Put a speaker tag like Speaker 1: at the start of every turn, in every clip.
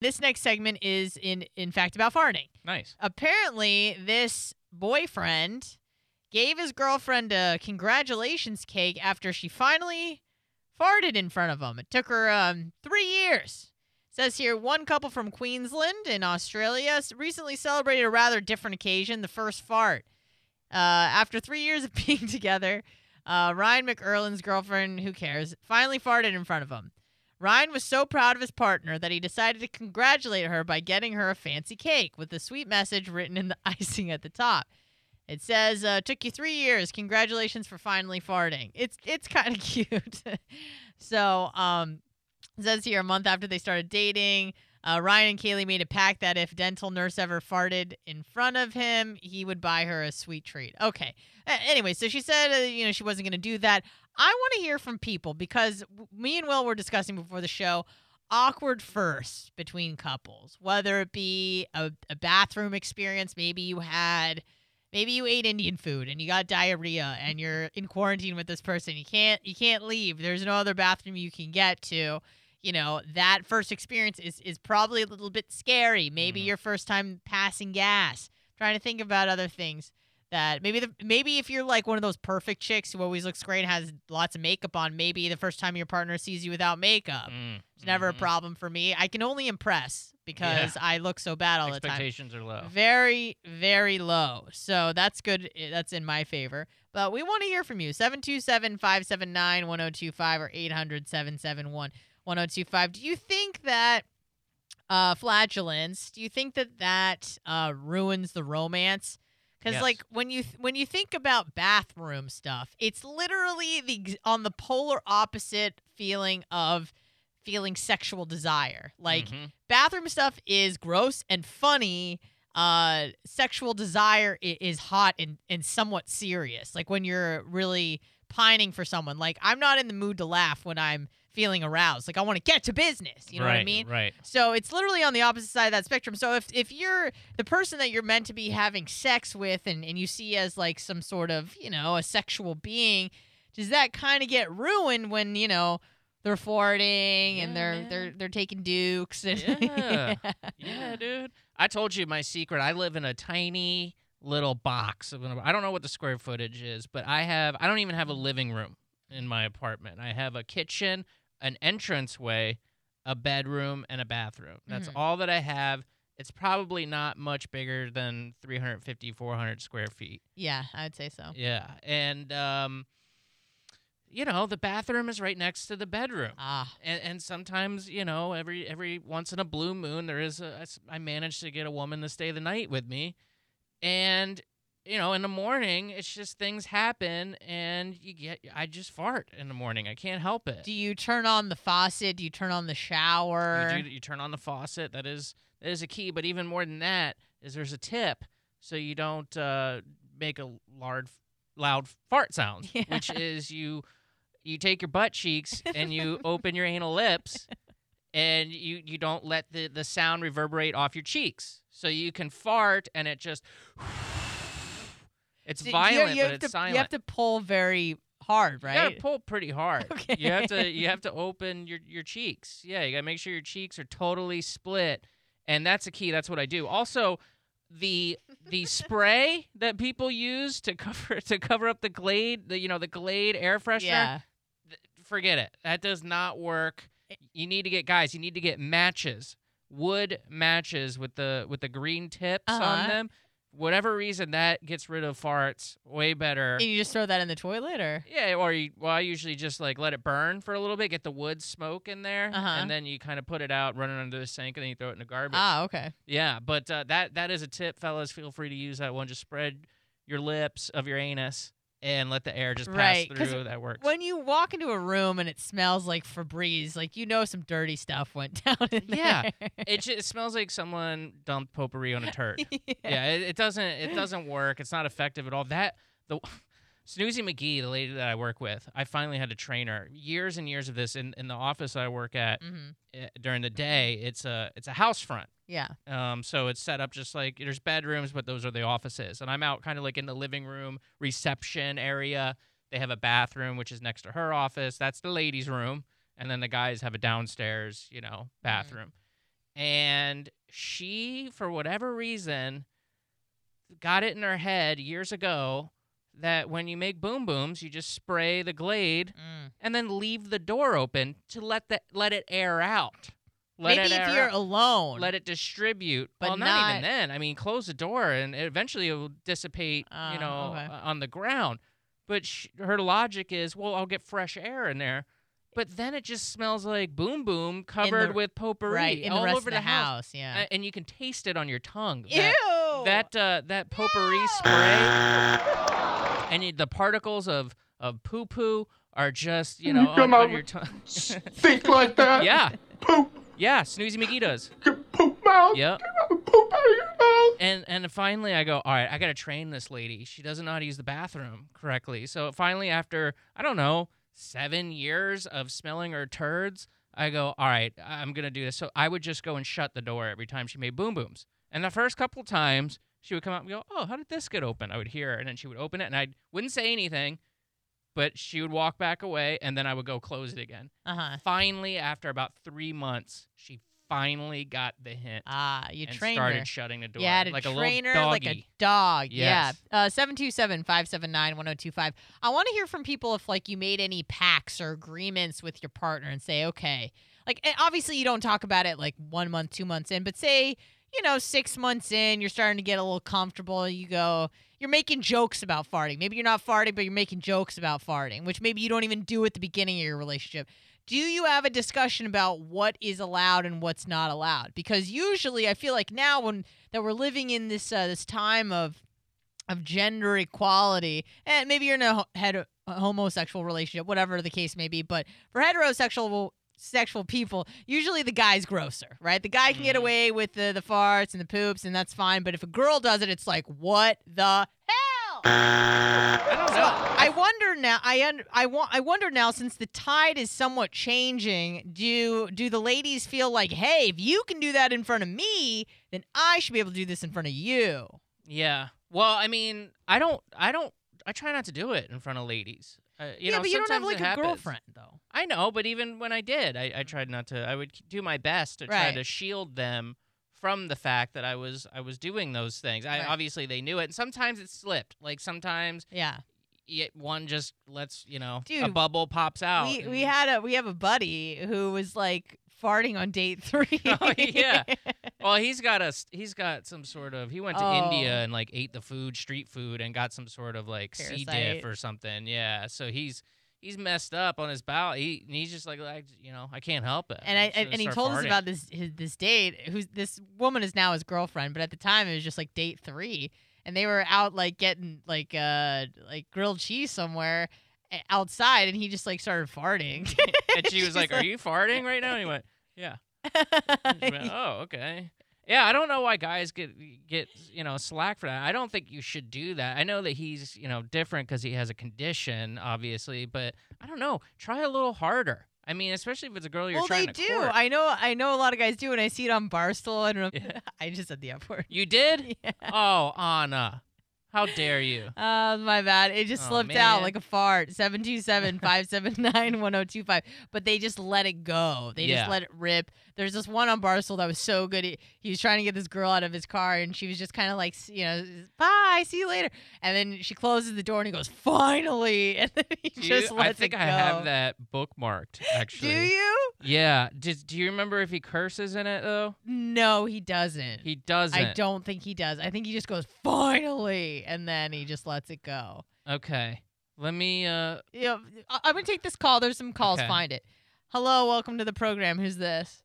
Speaker 1: This next segment is in in fact about farting.
Speaker 2: Nice.
Speaker 1: Apparently, this boyfriend gave his girlfriend a congratulations cake after she finally farted in front of him. It took her um, three years. Says here, one couple from Queensland in Australia recently celebrated a rather different occasion, the first fart. Uh, after three years of being together, uh, Ryan McErlin's girlfriend, who cares, finally farted in front of him. Ryan was so proud of his partner that he decided to congratulate her by getting her a fancy cake with a sweet message written in the icing at the top. It says, uh, "Took you three years. Congratulations for finally farting." It's it's kind of cute. so, um, says here a month after they started dating, uh, Ryan and Kaylee made a pact that if dental nurse ever farted in front of him, he would buy her a sweet treat. Okay. A- anyway, so she said, uh, you know, she wasn't going to do that. I want to hear from people because me and Will were discussing before the show awkward first between couples, whether it be a, a bathroom experience, maybe you had. Maybe you ate Indian food and you got diarrhea and you're in quarantine with this person. You can't you can't leave. There's no other bathroom you can get to you know that first experience is is probably a little bit scary maybe
Speaker 2: Mhm.
Speaker 1: your first time passing gas trying to think about other things that maybe the maybe if you're like one of those perfect chicks who always looks great and has lots of makeup on maybe the first time your partner sees you without makeup
Speaker 2: Mm,
Speaker 1: it's never a
Speaker 2: mhm.
Speaker 1: problem for me i can only impress because i look so bad all the time
Speaker 2: Expectations are low.
Speaker 1: very, very low. So that's good. eh, That's in my favor. But we want to hear from you. 727 579 1025 or 800 771 1025. Do you think that uh, flatulence, do you think that that uh, ruins the romance? Because
Speaker 2: Yes.
Speaker 1: like when you th- when you think about bathroom stuff, it's literally the on the polar opposite feeling of feeling sexual desire. Like
Speaker 2: Mhm.
Speaker 1: bathroom stuff is gross and funny. Uh, sexual desire is hot and, and somewhat serious. Like when you're really pining for someone. Like I'm not in the mood to laugh when I'm feeling aroused. Like I want to get to business. You know
Speaker 2: right,
Speaker 1: what I mean?
Speaker 2: Right.
Speaker 1: So it's literally on the opposite side of that spectrum. So if if you're the person that you're meant to be having sex with and, and you see as like some sort of, you know, a sexual being, does that kind of get ruined when, you know, they're farting and they're
Speaker 2: man.
Speaker 1: they're they're taking dukes and
Speaker 2: Yeah. Yeah, dude. I told you my secret. I live in a tiny little box. I don't know what the square footage is, but I have. I don't even have a living room in my apartment. I have a kitchen, an entranceway, a bedroom, and a bathroom. That's
Speaker 1: Mhm.
Speaker 2: all that I have. It's probably not much bigger than 350, 400 square feet.
Speaker 1: Yeah, I would say so.
Speaker 2: Yeah, and um, you know, the bathroom is right next to the bedroom
Speaker 1: Ah,
Speaker 2: and, and sometimes you know every every once in a blue moon there is a I managed to get a woman to stay the night with me and you know in the morning it's just things happen and you get i just fart in the morning i can't help it
Speaker 1: do you turn on the faucet? Do you turn on the shower?
Speaker 2: you, do, you turn on the faucet that is that is a key but even more than that is there's a tip so you don't uh, make a loud loud fart sound
Speaker 1: Yeah.
Speaker 2: which is you you take your butt cheeks and you open your anal lips and you you don't let the the sound reverberate off your cheeks so you can fart and it just it's
Speaker 1: So you-
Speaker 2: violent
Speaker 1: you
Speaker 2: but it's
Speaker 1: to,
Speaker 2: silent
Speaker 1: You have to pull very hard, right?
Speaker 2: you gotta pull pretty hard.
Speaker 1: Okay.
Speaker 2: You have to you have to open your your cheeks. Yeah, you gotta make sure your cheeks are totally split, and that's a key. That's what I do. Also, the the spray that people use to cover to cover up the Glade, the you know the Glade air freshener.
Speaker 1: yeah.
Speaker 2: th- forget it. That does not work. You need to get guys. You need to get matches, wood matches with the with the green tips
Speaker 1: Uh-huh.
Speaker 2: on them. Whatever reason that gets rid of farts way better.
Speaker 1: And you just throw that in the toilet, or
Speaker 2: Yeah, or you, well, I usually just like let it burn for a little bit, get the wood smoke in there,
Speaker 1: Uh-huh.
Speaker 2: and then you kind of put it out, run it under the sink, and then you throw it in the garbage.
Speaker 1: ah, okay.
Speaker 2: Yeah, but uh, that that is a tip, fellas. Feel free to use that one. Just spread your lips of your anus and let the air just pass
Speaker 1: Right,
Speaker 2: through. That works.
Speaker 1: When you walk into a room and it smells like Febreze, like you know some dirty stuff went down in
Speaker 2: Yeah.
Speaker 1: there.
Speaker 2: it, ju- it smells like someone dumped potpourri on a turd. yeah, it, it doesn't it doesn't work. It's not effective at all. That the Snoozy McGee, the lady that I work with, I finally had to train her. Years and years of this in, in the office I work at
Speaker 1: hmm
Speaker 2: eh, during the day. It's a it's a house front.
Speaker 1: Yeah.
Speaker 2: Um, so it's set up just like there's bedrooms, but those are the offices. And I'm out kind of like in the living room reception area. They have a bathroom which is next to her office. That's the ladies' room, and then the guys have a downstairs, you know, bathroom. and she, for whatever reason, got it in her head years ago that when you make boom booms, you just spray the Glade
Speaker 1: Mm.
Speaker 2: and then leave the door open to let the let it air out. Let
Speaker 1: Maybe
Speaker 2: it
Speaker 1: if
Speaker 2: air
Speaker 1: you're
Speaker 2: out.
Speaker 1: alone.
Speaker 2: let it distribute.
Speaker 1: But
Speaker 2: well, not,
Speaker 1: not-
Speaker 2: even then. I mean, close the door and eventually it will dissipate,
Speaker 1: Oh,
Speaker 2: you know,
Speaker 1: okay.
Speaker 2: uh, on the ground. But sh- her logic is, well, I'll get fresh air in there. But then it just smells like boom boom covered
Speaker 1: the-
Speaker 2: with potpourri
Speaker 1: right
Speaker 2: all
Speaker 1: the rest
Speaker 2: over
Speaker 1: of the,
Speaker 2: house.
Speaker 1: house. Yeah.
Speaker 2: A- and you can taste it on your tongue.
Speaker 1: Ew.
Speaker 2: That that, uh, that potpourri spray and you, the particles of of poo poo are just you know on,
Speaker 3: come
Speaker 2: on
Speaker 3: out
Speaker 2: your tongue.
Speaker 3: Think like that.
Speaker 2: yeah,
Speaker 3: Poop.
Speaker 2: Yeah. Snoozy McGee does.
Speaker 3: Get poop mouth.
Speaker 2: Yep.
Speaker 3: Get Poop out of your mouth.
Speaker 2: And and finally I go, all right, I gotta train this lady. She doesn't know how to use the bathroom correctly. So finally, after I don't know seven years of smelling her turds, I go, all right, I'm gonna do this. So I would just go and shut the door every time she made boom booms. And the first couple times she would come out and go, oh, how did this get open? I would hear her, and then she would open it, and I wouldn't say anything, but she would walk back away, and then I would go close it again.
Speaker 1: Uh huh.
Speaker 2: Finally, after about three months, she finally got the hint.
Speaker 1: Ah, you
Speaker 2: and
Speaker 1: trained
Speaker 2: started
Speaker 1: her.
Speaker 2: shutting the door
Speaker 1: to
Speaker 2: like a
Speaker 1: train
Speaker 2: little
Speaker 1: her
Speaker 2: doggy.
Speaker 1: like a dog.
Speaker 2: Yes.
Speaker 1: Yeah. Uh, 727-579-1025. I want to hear from people if like you made any pacts or agreements with your partner and say, okay, like obviously you don't talk about it like one month, two months in, but say, you know, six months in, you're starting to get a little comfortable. You go, you're making jokes about farting. Maybe you're not farting, but you're making jokes about farting, which maybe you don't even do at the beginning of your relationship. Do you have a discussion about what is allowed and what's not allowed? Because usually, I feel like now when that we're living in this uh, this time of of gender equality, and maybe you're in a a homosexual relationship, whatever the case may be, but for heterosexual sexual people, usually the guy's grosser, right? The guy can get
Speaker 2: Mhm.
Speaker 1: away with the the farts and the poops, and that's fine. But if a girl does it, it's like, what the hell?
Speaker 2: I don't know.
Speaker 1: I wonder now. I un- I want. I wonder now, since the tide is somewhat changing. Do do the ladies feel like, hey, if you can do that in front of me, then I should be able to do this in front of you?
Speaker 2: Yeah. Well, I mean, I don't, I don't, I try not to do it in front of ladies. Uh, you
Speaker 1: yeah,
Speaker 2: know,
Speaker 1: but you don't have like a
Speaker 2: happens.
Speaker 1: girlfriend though.
Speaker 2: I know, but even when I did, I, I tried not to. I would do my best to try
Speaker 1: Right.
Speaker 2: to shield them from the fact that I was I was doing those things. I
Speaker 1: Right.
Speaker 2: obviously they knew it, and sometimes it slipped. Like sometimes
Speaker 1: Yeah,
Speaker 2: it, one just lets you know a bubble pops out.
Speaker 1: we we had a we have a buddy who was like farting on date three.
Speaker 2: Oh, yeah. Well, he's got a he's got some sort of he went to
Speaker 1: Oh.
Speaker 2: India and like ate the food, street food, and got some sort of like C diff or something. Yeah, so he's he's messed up on his bowel. He and he's just like like you know I can't help it.
Speaker 1: and I
Speaker 2: I'm
Speaker 1: and, he told us about this his, this date. Who's this woman is now his girlfriend, but at the time it was just like date three, and they were out like getting like uh like grilled cheese somewhere outside, and he just like started farting.
Speaker 2: and she was
Speaker 1: She's
Speaker 2: like, "Are you farting right now?" And he went, "Yeah." And she went, oh, okay. Yeah, I don't know why guys get get you know slack for that. I don't think you should do that. I know that he's you know different because he has a condition, obviously, but I don't know. Try a little harder. I mean, especially if it's a girl you're
Speaker 1: well,
Speaker 2: trying
Speaker 1: they do.
Speaker 2: court.
Speaker 1: I know. I know a lot of guys do, and I see it on Barstool. I don't know.
Speaker 2: Yeah.
Speaker 1: I just said the F word.
Speaker 2: you did?
Speaker 1: Yeah.
Speaker 2: Oh, Anna, how dare you?
Speaker 1: Uh, my bad. It just
Speaker 2: Oh,
Speaker 1: slipped out like a fart. 727-579-1025. But they just let it go. They
Speaker 2: Yeah.
Speaker 1: just let it rip. There's this one on Barstool that was so good. He, he was trying to get this girl out of his car, and she was just kind of like, you know, bye, see you later. And then she closes the door, and he goes, finally. And then he
Speaker 2: Do
Speaker 1: just
Speaker 2: you-
Speaker 1: lets
Speaker 2: I think
Speaker 1: it go.
Speaker 2: I have that bookmarked actually.
Speaker 1: Do you?
Speaker 2: Yeah. Did, do you remember if he curses in it though?
Speaker 1: No, he doesn't.
Speaker 2: He doesn't.
Speaker 1: I don't think he does. I think he just goes, finally. And then he just lets it go.
Speaker 2: Okay. Let me uh
Speaker 1: you know, I- I'm gonna take this call. There's some calls.
Speaker 2: Okay.
Speaker 1: Find it. Hello, welcome to the program. Who's this?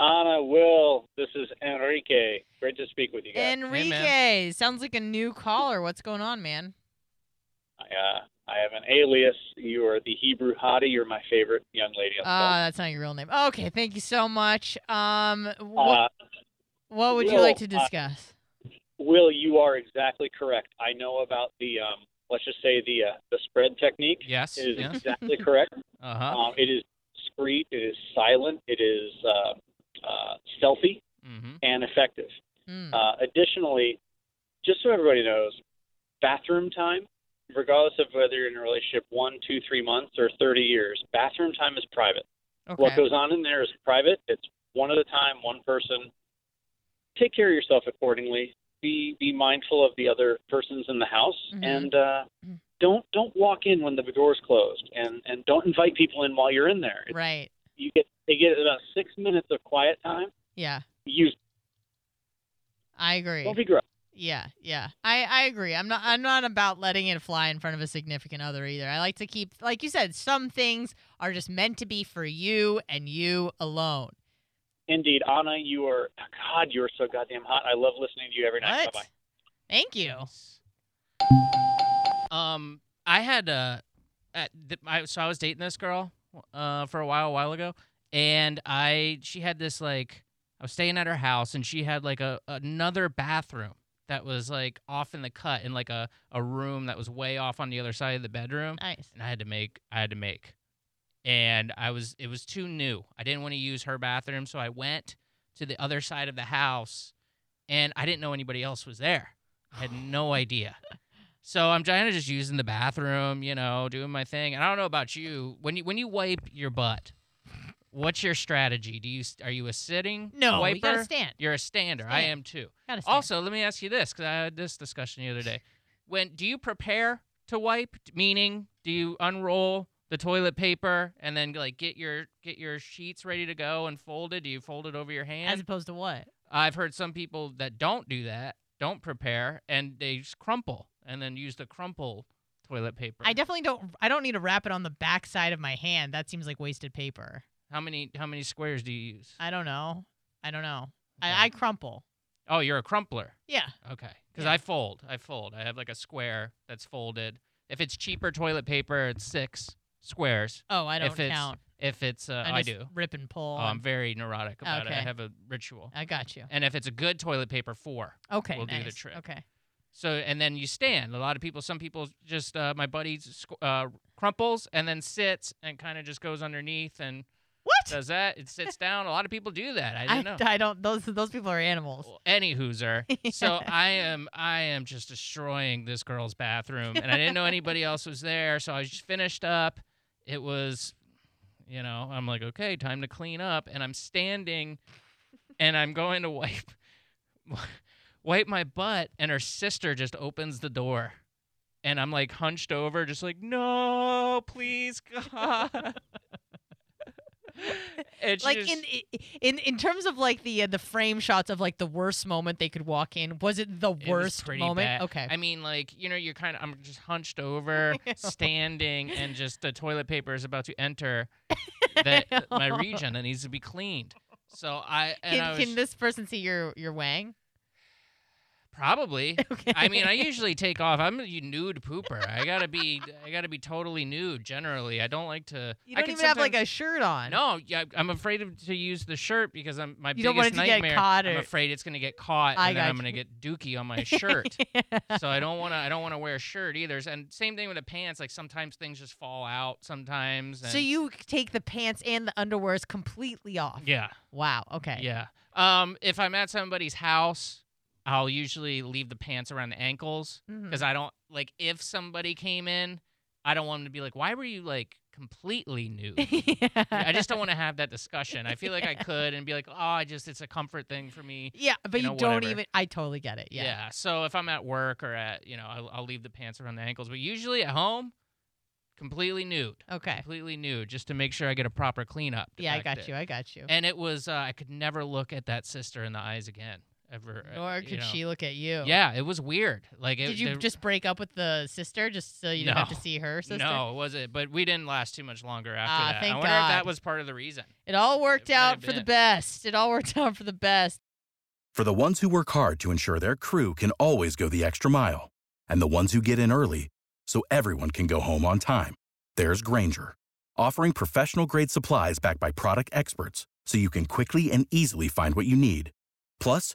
Speaker 4: Anna, Will, this is Enrique. Great to speak with you guys.
Speaker 1: Enrique. Sounds like a new caller. What's going on, man?
Speaker 4: I, uh, I have an alias. You are the Hebrew hottie. You're my favorite young lady on the
Speaker 1: Ah, that's not your real name. Okay, thank you so much. Um,
Speaker 4: phone.
Speaker 1: what,
Speaker 4: Uh,
Speaker 1: what would you like to
Speaker 4: uh,
Speaker 1: discuss?
Speaker 4: Will, you are exactly correct. I know about the, um, let's just say the uh, the spread technique.
Speaker 2: yes.
Speaker 4: It is exactly correct.
Speaker 2: Uh-huh.
Speaker 4: Um, it is discreet. It is silent. It is uh, uh, stealthy
Speaker 2: Mhm.
Speaker 4: and effective. Uh, additionally, just so everybody knows, bathroom time, regardless of whether you're in a relationship one, two, three months, or 30 years, bathroom time is private. What goes on in there is private. It's one at a time, one person. Take care of yourself accordingly. Be be mindful of the other persons in the house,
Speaker 1: Mhm.
Speaker 4: and uh,
Speaker 1: Mhm.
Speaker 4: don't don't walk in when the door's closed, and and don't invite people in while you're in there. It's-
Speaker 1: Right.
Speaker 4: You get they get about six minutes of quiet time.
Speaker 1: Yeah.
Speaker 4: Use
Speaker 1: I agree.
Speaker 4: don't be gross.
Speaker 1: Yeah, yeah. I, I agree. I'm not I'm not about letting it fly in front of a significant other either. I like to keep like you said, some things are just meant to be for you and you alone.
Speaker 4: Indeed, Anna, you are God. You are so goddamn hot. I love listening to you every night.
Speaker 1: What?
Speaker 4: Bye bye.
Speaker 1: Thank you.
Speaker 2: Um, I had uh, at th- I, so I was dating this girl uh for a while, a while ago, and I she had this like I was staying at her house, and she had like a another bathroom that was like off in the cut in like a a room that was way off on the other side of the bedroom,
Speaker 1: Nice.
Speaker 2: and I had to make I had to make, and I was it was too new. I didn't want to use her bathroom, so I went to the other side of the house, and I didn't know anybody else was there. I had no idea. So I'm kind of just using the bathroom, you know, doing my thing. And I don't know about you. When you when you wipe your butt, what's your strategy? Do you are you a sitting
Speaker 1: No,
Speaker 2: wiper?
Speaker 1: you gotta stand.
Speaker 2: You're a stander. I am too.
Speaker 1: Stand.
Speaker 2: Also, let me ask you this because I had this discussion the other day. When do you prepare to wipe? Meaning, do you unroll the toilet paper and then like get your get your sheets ready to go and folded? Do you fold it over your hand?
Speaker 1: as opposed to what?
Speaker 2: I've heard some people that don't do that, don't prepare, and they just crumple and then use the crumple toilet paper.
Speaker 1: I definitely don't I don't need to wrap it on the back side of my hand. That seems like wasted paper.
Speaker 2: how many how many squares do you use?
Speaker 1: I don't know. I don't know.
Speaker 2: Okay.
Speaker 1: I, I crumple.
Speaker 2: oh, you're a crumpler.
Speaker 1: Yeah.
Speaker 2: Okay, because
Speaker 1: Yeah.
Speaker 2: I fold. I fold. I have like a square that's folded. If it's cheaper toilet paper, it's six squares.
Speaker 1: Oh, I don't
Speaker 2: If it's-
Speaker 1: count.
Speaker 2: If it's, uh,
Speaker 1: I,
Speaker 2: I, do.
Speaker 1: Rip and pull.
Speaker 2: Oh, I'm very neurotic about it. I have a ritual.
Speaker 1: I got you.
Speaker 2: And if it's a good toilet paper, four.
Speaker 1: Okay.
Speaker 2: We'll do the
Speaker 1: nice.
Speaker 2: trick.
Speaker 1: Okay.
Speaker 2: So and then you stand. A lot of people, some people just uh, my buddy squ- uh, crumples and then sits and kind of just goes underneath and
Speaker 1: What?
Speaker 2: does that. It sits down. A lot of people do that. I didn't know.
Speaker 1: I don't. Those those people are animals.
Speaker 2: Well, Any hooser. So I am I am just destroying this girl's bathroom, and I didn't know anybody else was there. So I just finished up. It was, you know, I'm like, okay, time to clean up, and I'm standing, and I'm going to wipe, wipe my butt, and her sister just opens the door, and I'm like hunched over, just like, no, please, God.
Speaker 1: Like
Speaker 2: just-
Speaker 1: in in in terms of like the uh, the frame shots of like the worst moment they could walk in, was it the
Speaker 2: It
Speaker 1: worst moment?
Speaker 2: bad.
Speaker 1: Okay.
Speaker 2: I mean, like you know, you're kind of I'm just hunched over, standing, and just the toilet paper is about to enter that my region that needs to be cleaned. So I and
Speaker 1: can,
Speaker 2: I was
Speaker 1: can this person see your your wang?
Speaker 2: Probably.
Speaker 1: Okay.
Speaker 2: I mean, I usually take off. I'm a nude pooper. I gotta be. I gotta be totally nude. Generally, I don't like to.
Speaker 1: you
Speaker 2: I
Speaker 1: don't
Speaker 2: can
Speaker 1: even have like a shirt on.
Speaker 2: No, yeah, I'm afraid of, to use the shirt because I'm my
Speaker 1: You don't
Speaker 2: biggest
Speaker 1: want it to get
Speaker 2: nightmare.
Speaker 1: caught
Speaker 2: I'm afraid it's gonna get caught,
Speaker 1: I
Speaker 2: and then I'm
Speaker 1: you.
Speaker 2: gonna get dookie on my shirt. so I don't want to. I don't want to wear a shirt either. And same thing with the pants. Like sometimes things just fall out. Sometimes.
Speaker 1: so you take the pants and the underwears completely off.
Speaker 2: Yeah.
Speaker 1: Wow. Okay.
Speaker 2: Yeah. Um, if I'm at somebody's house, I'll usually leave the pants around the ankles because I don't like if somebody came in, I don't want them to be like, "Why were you like completely nude?" I just don't want to have that discussion. I feel like I could and be like, "Oh, I just it's a comfort thing for me."
Speaker 1: Yeah, but
Speaker 2: you
Speaker 1: you, don't
Speaker 2: whatever.
Speaker 1: even. I totally get it. Yeah.
Speaker 2: So if I'm at work or at you know, I'll, I'll leave the pants around the ankles. But usually at home, completely nude,
Speaker 1: Okay.
Speaker 2: completely nude, just to make sure I get a proper cleanup.
Speaker 1: Yeah, I got you. I got you.
Speaker 2: And it was uh, I could never look at that sister in the eyes again ever. uh,
Speaker 1: Nor
Speaker 2: you
Speaker 1: could
Speaker 2: know.
Speaker 1: she look at you.
Speaker 2: Yeah, it was weird. Like, it,
Speaker 1: Did you
Speaker 2: the-
Speaker 1: just break up with the sister just so you didn't have to see her sister?
Speaker 2: No, it wasn't. But we didn't last too much longer after
Speaker 1: Ah,
Speaker 2: that. I
Speaker 1: thank
Speaker 2: wonder if that was part of the reason.
Speaker 1: It all worked
Speaker 2: It
Speaker 1: out
Speaker 2: have
Speaker 1: for the best. It all worked out for the best.
Speaker 5: For the ones who work hard to ensure their crew can always go the extra mile, and the ones who get in early so everyone can go home on time, there's Grainger, offering professional grade supplies backed by product experts so you can quickly and easily find what you need. Plus,